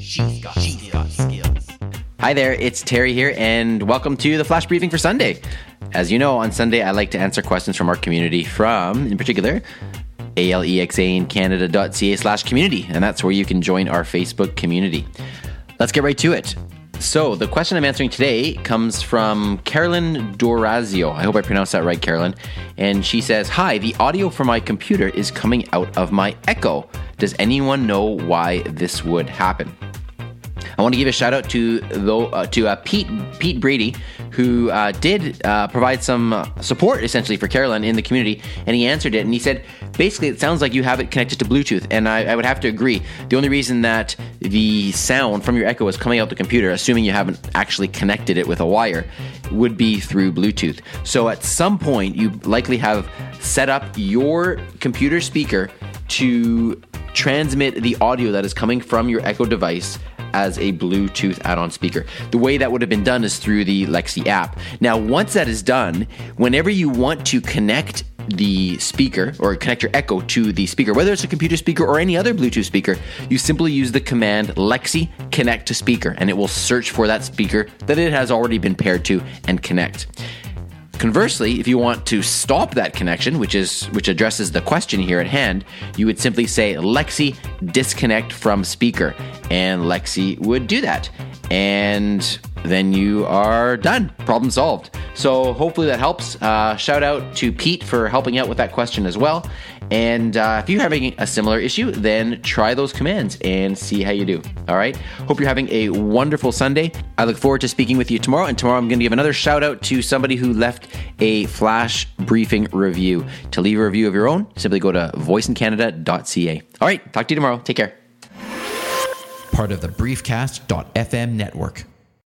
She's got, got skills. Hi there, it's Terry here, and welcome to the Flash Briefing for Sunday. As you know, on Sunday, I like to answer questions from our community from, in particular, alexaincanada.ca slash community, and that's where you can join our Facebook community. Let's get right to it. So, the question I'm answering today comes from Carolyn Dorazio. I hope I pronounced that right, Carolyn. And she says, Hi, the audio from my computer is coming out of my Echo. Does anyone know why this would happen? I want to give a shout out to uh, to uh, Pete Pete Brady, who uh, did uh, provide some support essentially for Carolyn in the community, and he answered it, and he said basically it sounds like you have it connected to Bluetooth, and I, I would have to agree. The only reason that the sound from your Echo is coming out the computer, assuming you haven't actually connected it with a wire, would be through Bluetooth. So at some point, you likely have set up your computer speaker to transmit the audio that is coming from your Echo device as a Bluetooth add on speaker. The way that would have been done is through the Lexi app. Now, once that is done, whenever you want to connect the speaker or connect your Echo to the speaker, whether it's a computer speaker or any other Bluetooth speaker, you simply use the command Lexi connect to speaker and it will search for that speaker that it has already been paired to and connect. Conversely, if you want to stop that connection, which is which addresses the question here at hand, you would simply say Lexi disconnect from speaker and Lexi would do that. And then you are done. Problem solved. So hopefully that helps. Uh, shout out to Pete for helping out with that question as well. And uh, if you're having a similar issue, then try those commands and see how you do. All right. Hope you're having a wonderful Sunday. I look forward to speaking with you tomorrow. And tomorrow I'm going to give another shout out to somebody who left a flash briefing review. To leave a review of your own, simply go to voiceincanada.ca. All right. Talk to you tomorrow. Take care. Part of the Briefcast.fm network.